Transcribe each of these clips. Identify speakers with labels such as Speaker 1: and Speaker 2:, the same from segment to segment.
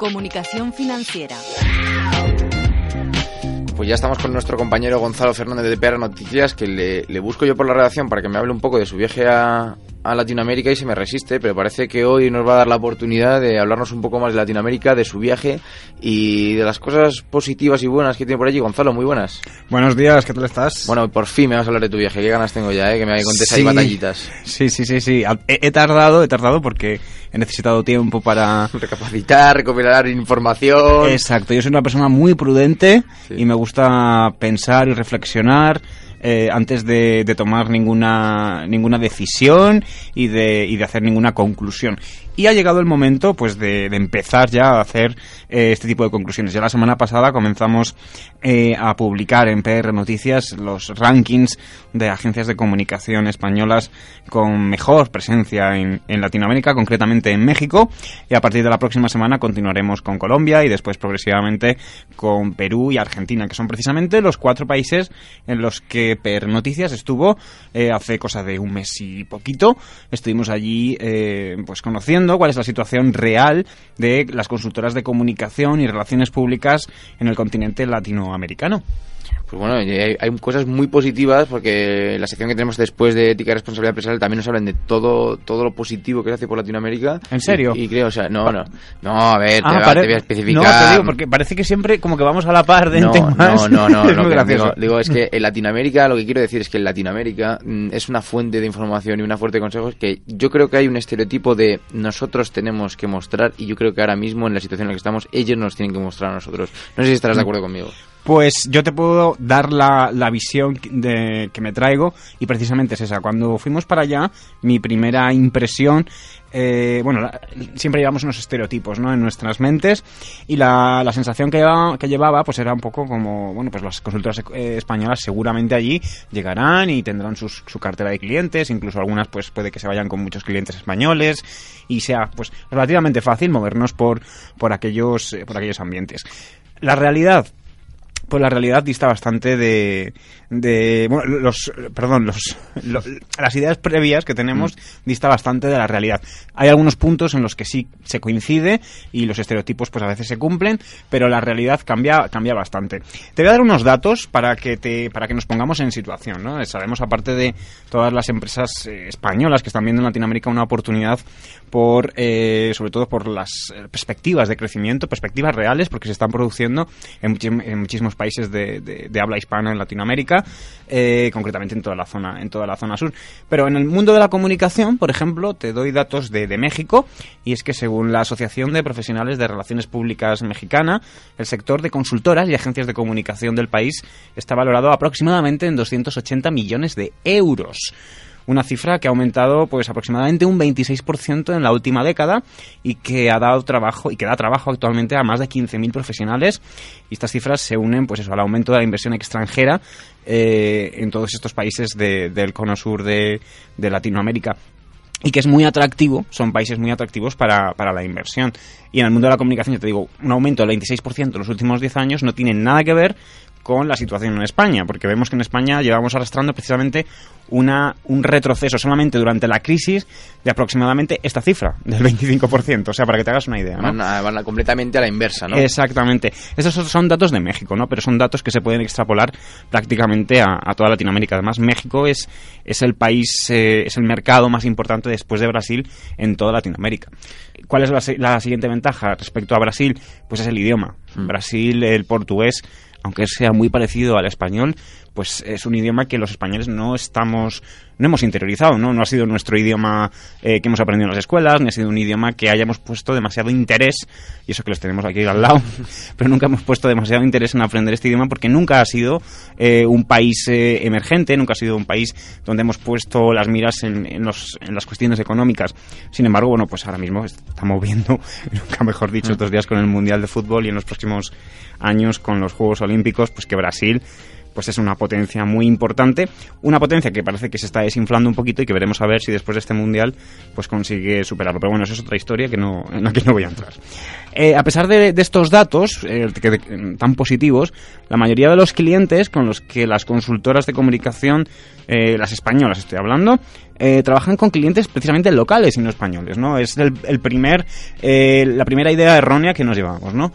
Speaker 1: Comunicación financiera.
Speaker 2: Pues ya estamos con nuestro compañero Gonzalo Fernández de PR Noticias, que le, le busco yo por la redacción para que me hable un poco de su viaje a, a Latinoamérica y se me resiste, pero parece que hoy nos va a dar la oportunidad de hablarnos un poco más de Latinoamérica, de su viaje y de las cosas positivas y buenas que tiene por allí. Gonzalo, muy buenas.
Speaker 3: Buenos días, ¿qué tal estás?
Speaker 2: Bueno, por fin me vas a hablar de tu viaje. Qué ganas tengo ya, ¿eh? que me contes
Speaker 3: Sí.
Speaker 2: ahí batallitas.
Speaker 3: Sí, sí, sí, sí. He, he tardado, he tardado porque he necesitado tiempo para...
Speaker 2: Recapacitar, recopilar información.
Speaker 3: Exacto, yo soy una persona muy prudente
Speaker 2: Sí.
Speaker 3: y me gusta pensar y reflexionar eh, antes de, de tomar ninguna, ninguna decisión y de, y de hacer ninguna conclusión. Y ha llegado el momento pues de, empezar ya a hacer eh, este tipo de conclusiones. Ya la semana pasada comenzamos eh, a publicar en PR Noticias los rankings de agencias de comunicación españolas con mejor presencia en, Latinoamérica, concretamente en México. Y a partir de la próxima semana continuaremos con Colombia y después progresivamente con Perú y Argentina, que son precisamente los cuatro países en los que PR Noticias estuvo eh, hace cosa de un mes y poquito. Estuvimos allí pues conociendo cuál es la situación real de las consultoras de comunicación y relaciones públicas en el continente latinoamericano.
Speaker 2: Pues bueno, y hay, hay cosas muy positivas porque la sección que tenemos después de ética y responsabilidad empresarial también nos hablan de todo todo lo positivo que se hace por Latinoamérica.
Speaker 3: ¿En serio?
Speaker 2: Y, y creo, o sea, no, no. No, a ver, te,
Speaker 3: Ah,
Speaker 2: va-
Speaker 3: pare-
Speaker 2: te voy a especificar.
Speaker 3: No, te digo, porque parece que siempre como que vamos a la par de
Speaker 2: no,
Speaker 3: temas.
Speaker 2: no, no, no,
Speaker 3: es
Speaker 2: no,
Speaker 3: muy
Speaker 2: digo, digo, es que en Latinoamérica, lo que quiero decir es que en Latinoamérica mm, es una fuente de información y una fuente de consejos que yo creo que hay un estereotipo de nosotros tenemos que mostrar y yo creo que ahora mismo en la situación en la que estamos ellos nos tienen que mostrar a nosotros. No sé si estarás de acuerdo conmigo.
Speaker 3: Pues yo te puedo dar la, la visión de, que me traigo y precisamente es esa. Cuando fuimos para allá, mi primera impresión, eh, bueno, la- siempre llevamos unos estereotipos ¿no? en nuestras mentes y la, la sensación que llevaba, que pues era un poco como, bueno, pues las consultoras eh, españolas seguramente allí llegarán y tendrán sus- su cartera de clientes, incluso algunas pues puede que se vayan con muchos clientes españoles y sea pues relativamente fácil movernos por, por, aquellos, eh, por aquellos ambientes. La realidad, pues la realidad dista bastante de, de bueno, los, perdón, los, lo- las ideas previas que tenemos dista bastante de la realidad. Hay algunos puntos en los que sí se coincide y los estereotipos pues a veces se cumplen, pero la realidad cambia, cambia bastante. Te voy a dar unos datos para que te, para que nos pongamos en situación, ¿no? Sabemos aparte de todas las empresas eh, españolas que están viendo en Latinoamérica una oportunidad por, eh, sobre todo por las eh, perspectivas de crecimiento, perspectivas reales, porque se están produciendo en, en muchísimos países de, habla hispana en Latinoamérica, eh, concretamente en toda la zona, en toda la zona sur. Pero en el mundo de la comunicación, por ejemplo, te doy datos de, de México, y es que según la Asociación de Profesionales de Relaciones Públicas Mexicana, el sector de consultoras y agencias de comunicación del país está valorado aproximadamente en 280 millones de euros una cifra que ha aumentado pues aproximadamente un 26% en la última década y que ha dado trabajo y que da trabajo actualmente a más de 15.000 profesionales y estas cifras se unen pues eso al aumento de la inversión extranjera eh, en todos estos países de- del cono sur de, de Latinoamérica y que es muy atractivo, son países muy atractivos para, para la inversión. Y en el mundo de la comunicación, ya te digo, un aumento del 26% en los últimos 10 años no tiene nada que ver con la situación en España, porque vemos que en España llevamos arrastrando precisamente una, un retroceso solamente durante la crisis de aproximadamente esta cifra, del 25%, o sea, para que te hagas una idea. ¿no?
Speaker 2: Van, a- van a- completamente a la inversa, ¿no?
Speaker 3: Exactamente. Esos son- datos de México, ¿no? Pero son datos que se pueden extrapolar prácticamente a, a toda Latinoamérica. Además, México es, es el país, eh, es el mercado más importante después de Brasil en toda Latinoamérica. ¿Cuál es la, si- la siguiente ventaja respecto a Brasil? Pues es el idioma. Brasil, el portugués, aunque sea muy parecido al español, pues es un idioma que los españoles no estamos, no hemos interiorizado, ¿no? No ha sido nuestro idioma eh, que hemos aprendido en las escuelas, ni ha sido un idioma que hayamos puesto demasiado interés, y eso que los tenemos aquí al lado, pero nunca hemos puesto demasiado interés en aprender este idioma porque nunca ha sido eh, un país eh, emergente, nunca ha sido un país donde hemos puesto las miras en, en los- en las cuestiones económicas. Sin embargo, bueno, pues ahora mismo estamos viendo, nunca mejor dicho, estos días con el Mundial de Fútbol y en los próximos años con los Juegos Olímpicos, pues que Brasil pues es una potencia muy importante, una potencia que parece que se está desinflando un poquito y que veremos a ver si después de este mundial pues consigue superarlo. Pero bueno, eso es otra historia que no, en la que no voy a entrar. Eh, a pesar de, estos datos eh, tan positivos, la mayoría de los clientes con los que las consultoras de comunicación, eh, las españolas estoy hablando, trabajan con clientes precisamente locales y no españoles, ¿no? Es el, primer, la primera idea errónea que nos llevamos, ¿no?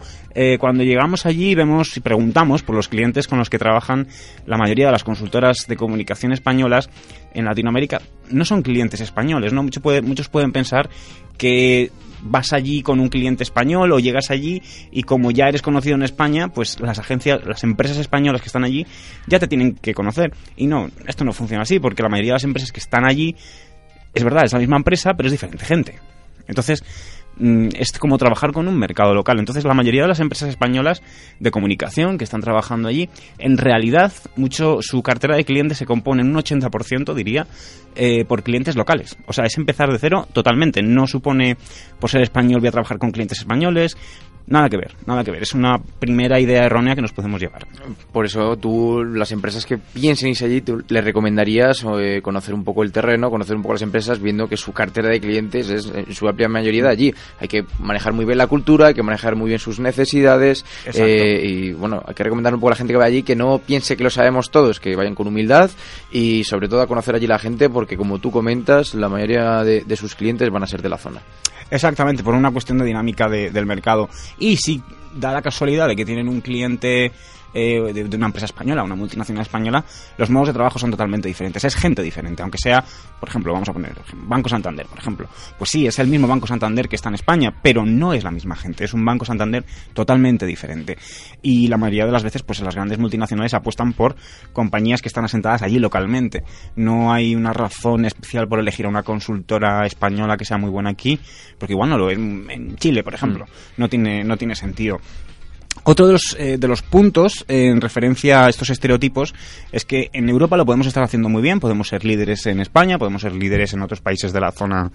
Speaker 3: cuando llegamos allí vemos y preguntamos por los clientes con los que trabajan la mayoría de las consultoras de comunicación españolas en Latinoamérica, no son clientes españoles, ¿no? muchos pueden pensar que vas allí con un cliente español o llegas allí y como ya eres conocido en España, pues las agencias, las empresas españolas que están allí ya te tienen que conocer. Y no, esto no funciona así porque la mayoría de las empresas que están allí, es verdad, es la misma empresa, pero es diferente gente. Entonces, es como trabajar con un mercado local. Entonces, la mayoría de las empresas españolas de comunicación que están trabajando allí, en realidad, mucho su cartera de clientes se compone en un 80%, diría, eh, por clientes locales. O sea, es empezar de cero totalmente. No supone, por ser español, voy a trabajar con clientes españoles, Nada que ver, nada que ver. Es una primera idea errónea que nos podemos llevar.
Speaker 2: Por eso tú, las empresas que piensen irse allí, tú les recomendarías eh, conocer un poco el terreno, conocer un poco las empresas, viendo que su cartera de clientes es en su amplia mayoría de allí. Hay que manejar muy bien la cultura, hay que manejar muy bien sus necesidades. Eh, y bueno, hay que recomendar un poco a la gente que va allí que no piense que lo sabemos todos, que vayan con humildad y sobre todo a conocer allí la gente, porque como tú comentas, la mayoría de sus clientes van a ser de la zona.
Speaker 3: Exactamente, por una cuestión de dinámica del mercado. Y si da la casualidad de que tienen un cliente eh, de, una empresa española, una multinacional española, los modos de trabajo son totalmente diferentes. Es gente diferente, aunque sea, por ejemplo, vamos a poner Banco Santander, por ejemplo. Pues sí, es el mismo Banco Santander que está en España, pero no es la misma gente. Es un Banco Santander totalmente diferente. Y la mayoría de las veces, pues las grandes multinacionales apuestan por compañías que están asentadas allí localmente. No hay una razón especial por elegir a una consultora española que sea muy buena aquí, porque igual no lo es en Chile, por ejemplo. Mm. No tiene, no tiene sentido. Otro de los, eh, de los puntos en referencia a estos estereotipos es que en Europa lo podemos estar haciendo muy bien, podemos ser líderes en España, podemos ser líderes en otros países de la zona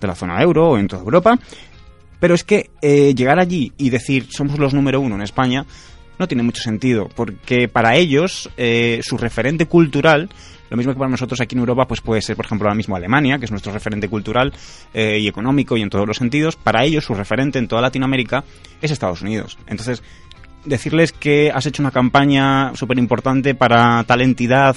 Speaker 3: de la zona euro o en toda Europa, pero es que eh, llegar allí y decir somos los número uno en España no tiene mucho sentido, porque para ellos eh, su referente cultural lo mismo que para nosotros aquí en Europa, pues puede ser, por ejemplo, ahora mismo Alemania, que es nuestro referente cultural y económico y en todos los sentidos. Para ellos, su referente en toda Latinoamérica es Estados Unidos. Entonces, decirles que has hecho una campaña súper importante para tal entidad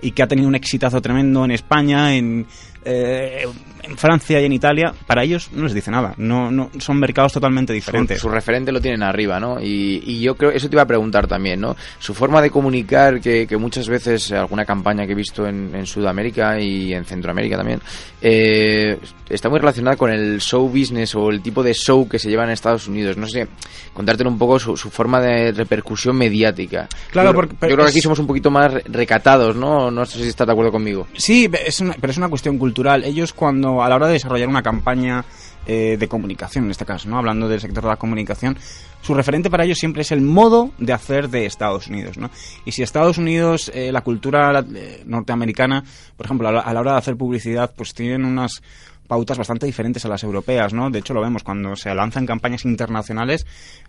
Speaker 3: y que ha tenido un exitazo tremendo en España, en, eh, en Francia y en Italia, para ellos no les dice nada. No, no son mercados totalmente diferentes.
Speaker 2: Su, referente lo tienen arriba, ¿no? Y, yo creo, eso te iba a preguntar también, ¿no? Su forma de comunicar, que, muchas veces alguna campaña que he visto en, Sudamérica y en Centroamérica también, eh, está muy relacionada con el show business o el tipo de show que se lleva en Estados Unidos. No sé, contarte un poco su, forma de repercusión mediática.
Speaker 3: Claro,
Speaker 2: yo,
Speaker 3: porque,
Speaker 2: yo creo que aquí somos un poquito más recatados, ¿no? No sé si estás de acuerdo conmigo.
Speaker 3: Sí, pero es una cuestión cultural. Ellos cuando a la hora de desarrollar una campaña eh, de comunicación, en este caso, ¿no? Hablando del sector de la comunicación, su referente para ellos siempre es el modo de hacer de Estados Unidos, ¿no? Y si Estados Unidos, eh, la cultura eh, norteamericana, por ejemplo, a la, hora de hacer publicidad, pues tienen unas pautas bastante diferentes a las europeas, ¿no? De hecho, lo vemos cuando se lanzan campañas internacionales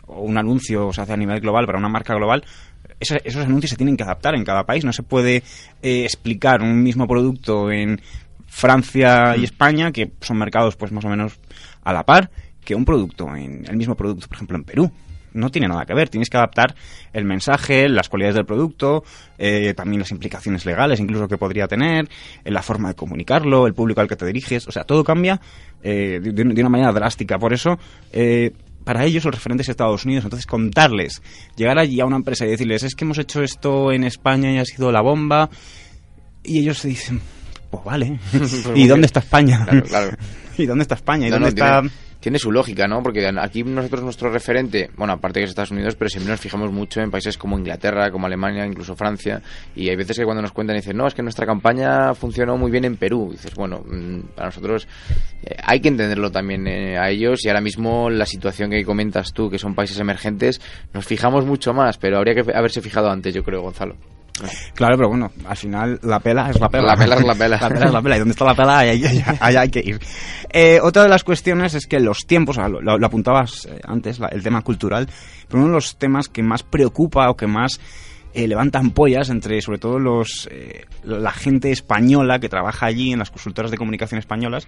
Speaker 3: o un anuncio se hace a nivel global para una marca global, esos, anuncios se tienen que adaptar en cada país. No se puede explicar un mismo producto en Francia y. España, que son mercados pues más o menos a la par, que un producto, en el mismo producto, por ejemplo, en Perú. No tiene nada que ver, tienes que adaptar el mensaje, las cualidades del producto, eh, también las implicaciones legales incluso que podría tener, eh, la forma de comunicarlo, el público al que te diriges, o sea, todo cambia eh, de, de, una manera drástica. Por eso, para ellos el referente es Estados Unidos. Entonces, contarles, llegar allí a una empresa y decirles, es que hemos hecho esto en España y ha sido la bomba, y ellos se dicen, pues vale. ¿Y dónde está España?
Speaker 2: Claro,
Speaker 3: ¿Y dónde está España? ¿Y dónde está...?
Speaker 2: Tiene, su lógica, ¿no? Porque aquí nosotros nuestro referente, bueno, aparte que es Estados Unidos, pero siempre nos fijamos mucho en países como Inglaterra, como Alemania, incluso Francia, y hay veces que cuando nos cuentan dicen, no, es que nuestra campaña funcionó muy bien en Perú. dices, bueno, mm, para nosotros eh, hay que entenderlo también eh, a ellos y ahora mismo la situación que comentas tú, que son países emergentes, nos fijamos mucho más, pero habría que haberse fijado antes, yo creo, Gonzalo.
Speaker 3: Claro, pero bueno, al final la pela es la pela.
Speaker 2: La pela es la pela.
Speaker 3: la pela es la pela. Y donde está la pela, ahí, hay que ir. Eh, otra de las cuestiones es que los tiempos, lo, apuntabas eh, antes, el tema cultural, pero uno de los temas que más preocupa o que más eh, levantan pollas entre sobre todo los eh, la gente española que trabaja allí en las consultoras de comunicación españolas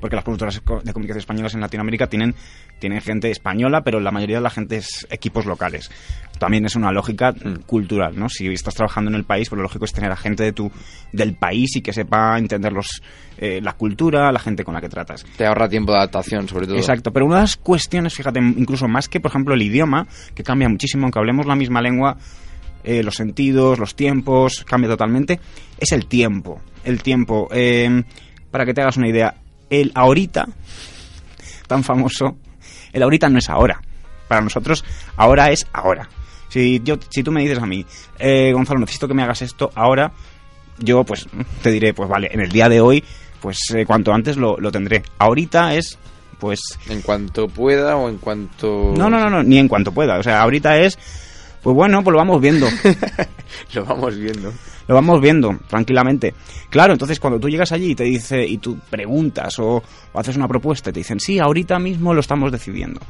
Speaker 3: porque las consultoras de comunicación españolas en Latinoamérica tienen, tienen gente española, pero la mayoría de la gente es equipos locales. También es una lógica cultural, ¿no? Si estás trabajando en el país, pues lo lógico es tener a gente de tu, del país y que sepa entender los, eh, la cultura, la gente con la que tratas.
Speaker 2: Te ahorra tiempo de adaptación, sobre todo.
Speaker 3: Exacto, pero una de las cuestiones, fíjate, incluso más que, por ejemplo, el idioma, que cambia muchísimo, aunque hablemos la misma lengua, eh, los sentidos, los tiempos, cambia totalmente, es el tiempo. El tiempo. Eh, para que te hagas una idea, el ahorita, tan famoso, el ahorita no es ahora. Para nosotros, ahora es ahora. Si, yo, si tú me dices a mí, eh, Gonzalo, necesito que me hagas esto ahora, yo pues te diré, pues vale, en el día de hoy, pues cuanto antes lo, lo tendré. Ahorita es pues...
Speaker 2: En cuanto pueda o en cuanto...
Speaker 3: No, no, no, no, ni en cuanto pueda. O sea, ahorita es pues bueno, pues lo vamos viendo.
Speaker 2: lo vamos viendo.
Speaker 3: Lo vamos viendo, tranquilamente. Claro, entonces cuando tú llegas allí y te dice, y tú preguntas o, haces una propuesta y te dicen, sí, ahorita mismo lo estamos decidiendo.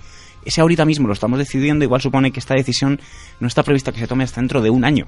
Speaker 3: Ese ahorita mismo lo estamos decidiendo, igual supone que esta decisión no está prevista que se tome hasta dentro de un año.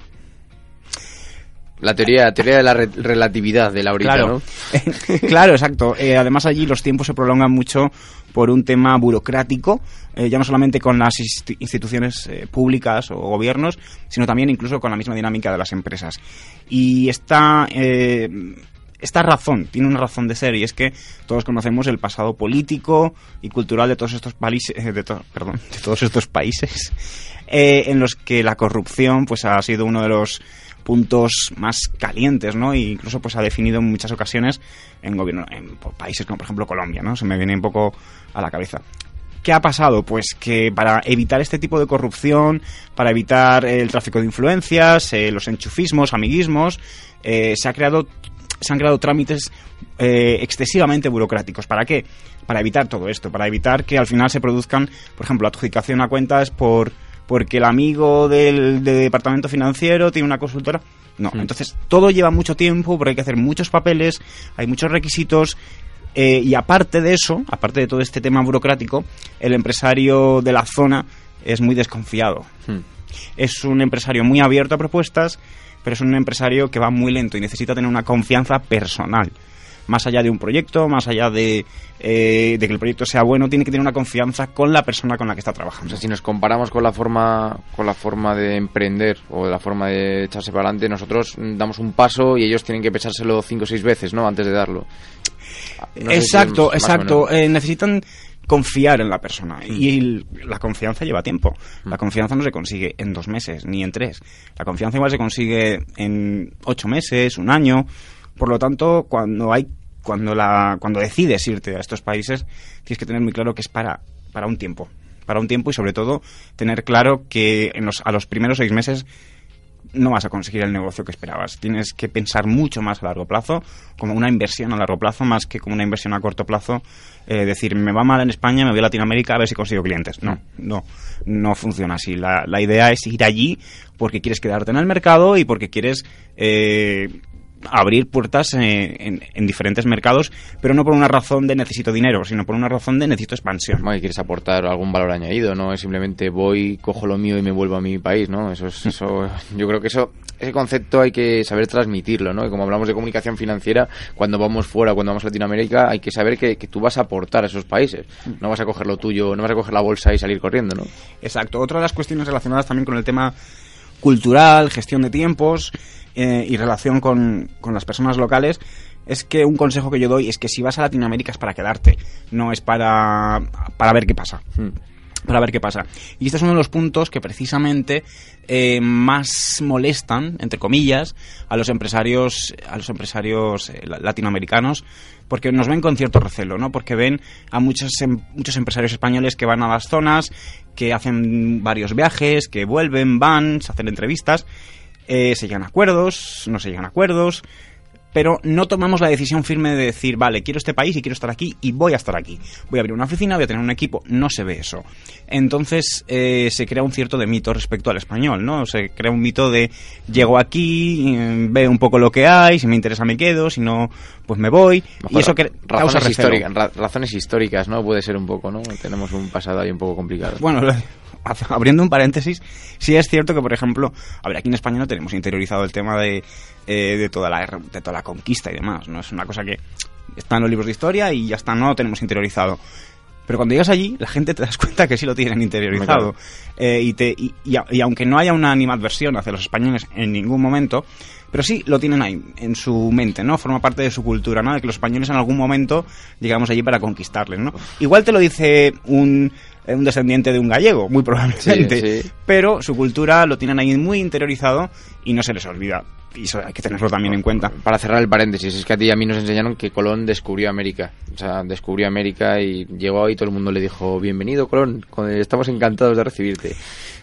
Speaker 2: La teoría, teoría de la relatividad de la ahorita,
Speaker 3: claro.
Speaker 2: ¿no?
Speaker 3: claro, exacto. Eh, además allí los tiempos se prolongan mucho por un tema burocrático, eh, ya no solamente con las instituciones eh, públicas o gobiernos, sino también incluso con la misma dinámica de las empresas. Y esta, esta razón tiene una razón de ser y es que todos conocemos el pasado político y cultural de todos estos países, de, perdón, de todos estos países en los que la corrupción pues ha sido uno de los puntos más calientes, ¿no? E incluso pues ha definido en muchas ocasiones en gobierno, en países como por ejemplo Colombia, ¿no? Se me viene un poco a la cabeza. ¿Qué ha pasado? Pues que para evitar este tipo de corrupción, para evitar el tráfico de influencias, eh, los enchufismos, amiguismos, eh, se ha creado se han creado trámites eh, excesivamente burocráticos. ¿Para qué? Para evitar todo esto, para evitar que al final se produzcan, por ejemplo, adjudicación a cuentas por porque el amigo del, departamento financiero tiene una consultora. No, entonces todo lleva mucho tiempo porque hay que hacer muchos papeles, hay muchos requisitos eh, y aparte de eso, aparte de todo este tema burocrático, el empresario de la zona es muy desconfiado. Hmm. Es un empresario muy abierto a propuestas, pero es un empresario que va muy lento y necesita tener una confianza personal más allá de un proyecto, más allá de, eh, de, que el proyecto sea bueno, tiene que tener una confianza con la persona con la que está trabajando.
Speaker 2: O sea, si nos comparamos con la forma, con la forma de emprender o la forma de echarse para adelante, nosotros damos un paso y ellos tienen que pensárselo cinco o seis veces, ¿no? Antes de darlo.
Speaker 3: exacto, exacto. Eh, necesitan confiar en la persona. Mm. Y la confianza lleva tiempo. Mm. La confianza no se consigue en dos meses, ni en tres. La confianza igual se consigue en ocho meses, un año. Por lo tanto, cuando hay cuando la cuando decides irte a estos países, tienes que tener muy claro que es para para un tiempo, para un tiempo y sobre todo tener claro que en los, a los primeros seis meses no vas a conseguir el negocio que esperabas. Tienes que pensar mucho más a largo plazo, como una inversión a largo plazo, más que como una inversión a corto plazo. Eh, decir, me va mal en España, me voy a Latinoamérica a ver si consigo clientes. No, no, no funciona así. La, la idea es ir allí porque quieres quedarte en el mercado y porque quieres eh, abrir puertas en, diferentes mercados, pero no por una razón de necesito dinero, sino por una razón de necesito expansión.
Speaker 2: y quieres aportar algún valor añadido, no es simplemente voy, cojo lo mío y me vuelvo a mi país, ¿no? Eso es, eso, yo creo que eso, ese concepto hay que saber transmitirlo, ¿no? Y como hablamos de comunicación financiera, cuando vamos fuera, cuando vamos a Latinoamérica, hay que saber que, que tú vas a aportar a esos países, no vas a coger lo tuyo, no vas a coger la bolsa y salir corriendo, ¿no?
Speaker 3: Exacto. Otra de las cuestiones relacionadas también con el tema cultural, gestión de tiempos, eh, y relación con, con las personas locales es que un consejo que yo doy es que si vas a Latinoamérica es para quedarte, no es para, para ver qué pasa. Hmm. Para ver qué pasa. Y este es uno de los puntos que precisamente eh, más molestan, entre comillas, a los empresarios, a los empresarios eh, latinoamericanos, porque nos ven con cierto recelo, ¿no? Porque ven a muchos, em, muchos empresarios españoles que van a las zonas, que hacen varios viajes, que vuelven, van, se hacen entrevistas eh, se llegan a acuerdos, no se llegan a acuerdos, pero no tomamos la decisión firme de decir, vale, quiero este país y quiero estar aquí y voy a estar aquí. Voy a abrir una oficina, voy a tener un equipo. No se ve eso. Entonces eh, se crea un cierto de mito respecto al español, ¿no? Se crea un mito de llego aquí, mm, veo un poco lo que hay, si me interesa me quedo, si no, pues me voy. y eso que
Speaker 2: razones históricas, razones históricas, ¿no? Puede ser un poco, ¿no? Tenemos un pasado ahí un poco complicado.
Speaker 3: Bueno, abriendo un paréntesis, sí es cierto que, por ejemplo, a ver, aquí en España no tenemos interiorizado el tema de, eh, de, toda la, de toda la conquista y demás, ¿no? Es una cosa que está en los libros de historia y ya está, no lo tenemos interiorizado. Pero cuando llegas allí, la gente te das cuenta que sí lo tienen interiorizado. Eh, y, te, y, y, aunque no haya una animadversión hacia los españoles en ningún momento, pero sí lo tienen ahí, en su mente, ¿no? Forma parte de su cultura, ¿no? De que los españoles en algún momento llegamos allí para conquistarles, ¿no? Igual te lo dice un, un descendiente de un gallego, muy probablemente.
Speaker 2: Sí, sí.
Speaker 3: Pero su cultura lo tienen ahí muy interiorizado y no se les olvida. Y eso hay que tenerlo también en cuenta.
Speaker 2: Para cerrar el paréntesis, es que a ti y a mí nos enseñaron que Colón descubrió América. O sea, descubrió América y llegó ahí y todo el mundo le dijo, bienvenido Colón, estamos encantados de recibirte.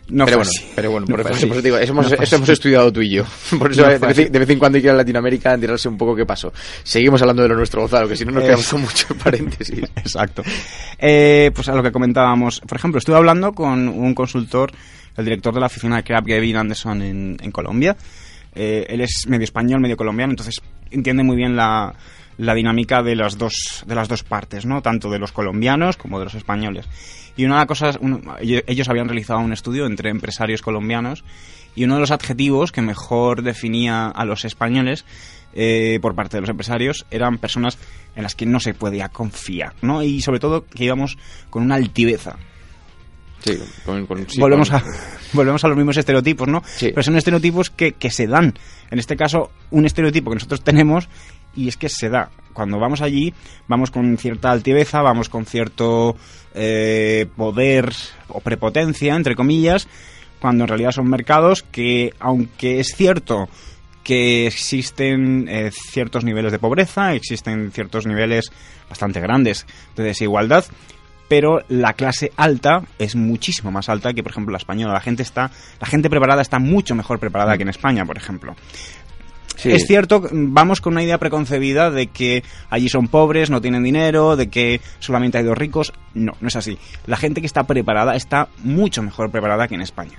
Speaker 3: No
Speaker 2: pero, bueno, pero bueno,
Speaker 3: No
Speaker 2: por, eso,
Speaker 3: así.
Speaker 2: por eso te digo, eso hemos,
Speaker 3: No
Speaker 2: eso hemos estudiado tú y yo. Por eso de, vez,
Speaker 3: así.
Speaker 2: de vez en cuando hay que ir a Latinoamérica a enterarse un poco qué pasó. Seguimos hablando de lo nuestro, Gonzalo, que si no nos quedamos con mucho paréntesis.
Speaker 3: Exacto. Eh, pues a lo que comentábamos. Por ejemplo, estuve hablando con un consultor, el director de la oficina de CRAP, Gavin Anderson, en, en Colombia. Eh, él es medio español, medio colombiano, entonces entiende muy bien la, la dinámica de las dos de las dos partes, ¿no? Tanto de los colombianos como de los españoles. Y una de las cosas, un- ellos habían realizado un estudio entre empresarios colombianos y uno de los adjetivos que mejor definía a los españoles eh, por parte de los empresarios eran personas en las que no se podía confiar, ¿no? Y sobre todo que íbamos con una altiveza.
Speaker 2: Sí, con, con- sí,
Speaker 3: volvemos,
Speaker 2: con-
Speaker 3: a, volvemos a los mismos estereotipos, ¿no?
Speaker 2: Sí.
Speaker 3: Pero son estereotipos que, que se dan. En este caso, un estereotipo que nosotros tenemos y es que se da. Cuando vamos allí, vamos con cierta altiveza, vamos con cierto eh, poder o prepotencia, entre comillas, cuando en realidad son mercados que, aunque es cierto que existen eh, ciertos niveles de pobreza, existen ciertos niveles bastante grandes de desigualdad, pero la clase alta es muchísimo más alta que por ejemplo la española. La gente está, la gente preparada está mucho mejor preparada que en España, por ejemplo.
Speaker 2: Sí.
Speaker 3: Es cierto, vamos con una idea preconcebida de que allí son pobres, no tienen dinero, de que solamente hay dos ricos. No, no es así. La gente que está preparada está mucho mejor preparada que en España.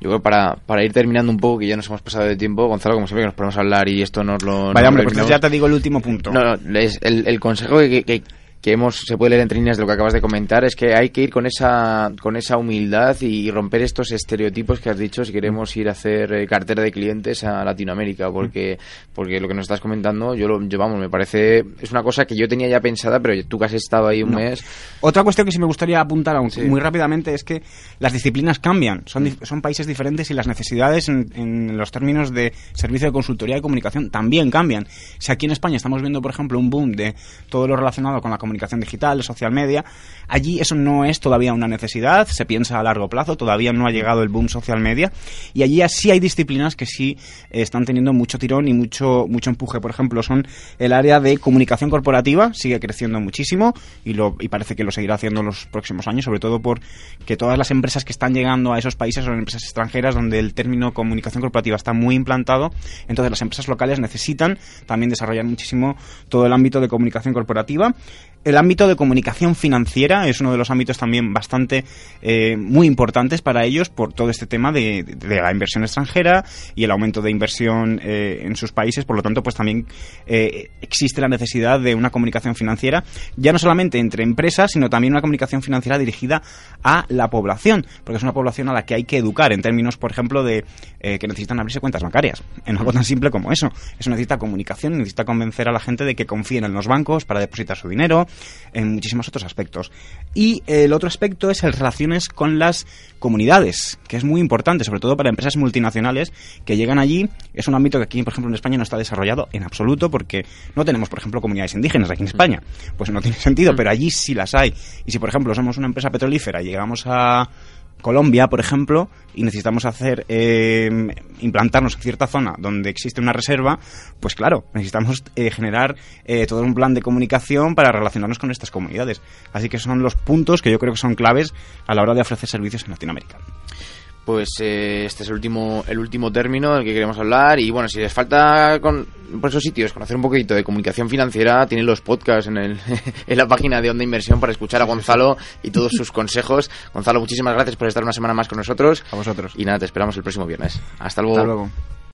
Speaker 2: Yo creo que para, para ir terminando un poco, que ya nos hemos pasado de tiempo, Gonzalo, como siempre que nos ponemos a hablar y esto nos lo...
Speaker 3: Vaya,
Speaker 2: nos
Speaker 3: hombre,
Speaker 2: lo
Speaker 3: pues ya te digo el último punto.
Speaker 2: No, no, es el, el consejo que, que, que hemos, se puede leer entre líneas de lo que acabas de comentar es que hay que ir con esa, con esa humildad y romper estos estereotipos que has dicho si queremos ir a hacer eh, cartera de clientes a Latinoamérica, porque, porque lo que nos estás comentando, yo lo, yo, vamos, me parece, es una cosa que yo tenía ya pensada, pero tú que has estado ahí un
Speaker 3: No.
Speaker 2: mes,
Speaker 3: Otra cuestión que sí me gustaría apuntar aún
Speaker 2: Sí.
Speaker 3: muy rápidamente es que las disciplinas cambian, son, dif- son países diferentes y las necesidades en, en los términos de servicio de consultoría y comunicación también cambian. Si aquí en España estamos viendo, por ejemplo, un boom de todo lo relacionado con la comunicación digital, de social media, allí eso no es todavía una necesidad, se piensa a largo plazo, todavía no ha llegado el boom social media y allí sí hay disciplinas que sí eh, están teniendo mucho tirón y mucho, mucho empuje. Por ejemplo, son el área de comunicación corporativa, sigue creciendo muchísimo y, y parece que lo seguirá haciendo en los próximos años, sobre todo porque todas las empresas que están llegando a esos países son empresas extranjeras donde el término comunicación corporativa está muy implantado, entonces las empresas locales necesitan también desarrollar muchísimo todo el ámbito de comunicación corporativa. El ámbito de comunicación financiera es uno de los ámbitos también bastante eh, muy importantes para ellos por todo este tema de, de la inversión extranjera y el aumento de inversión eh, en sus países. Por lo tanto, pues también eh, existe la necesidad de una comunicación financiera, ya no solamente entre empresas, sino también una comunicación financiera dirigida a la población, porque es una población a la que hay que educar en términos, por ejemplo, de eh, que necesitan abrirse cuentas bancarias. En algo tan simple como eso. Eso necesita comunicación, necesita convencer a la gente de que confíen en los bancos para depositar su dinero, en muchísimos otros aspectos. Y el otro aspecto es el relaciones con las comunidades, que es muy importante, sobre todo para empresas multinacionales que llegan allí. Es un ámbito que aquí, por ejemplo, en España no está desarrollado en absoluto porque no tenemos, por ejemplo, comunidades indígenas aquí en España. Pues no tiene sentido, pero allí sí las hay. Y si, por ejemplo, somos una empresa petrolífera y llegamos a Colombia, por ejemplo, y necesitamos hacer eh, implantarnos en cierta zona donde existe una reserva, pues claro, necesitamos eh, generar eh, todo un plan de comunicación para relacionarnos con estas comunidades. Así que son los puntos que yo creo que son claves a la hora de ofrecer servicios en Latinoamérica.
Speaker 2: Pues eh, este es el último, el último término del que queremos hablar. Y bueno, si les falta con, por esos sitios conocer un poquito de comunicación financiera, tienen los podcasts en, el, en la página de Onda Inversión para escuchar a Gonzalo y todos sus consejos. Gonzalo, muchísimas gracias por estar una semana más con nosotros.
Speaker 3: A vosotros.
Speaker 2: Y nada, te esperamos el próximo viernes. Hasta luego.
Speaker 3: Hasta luego.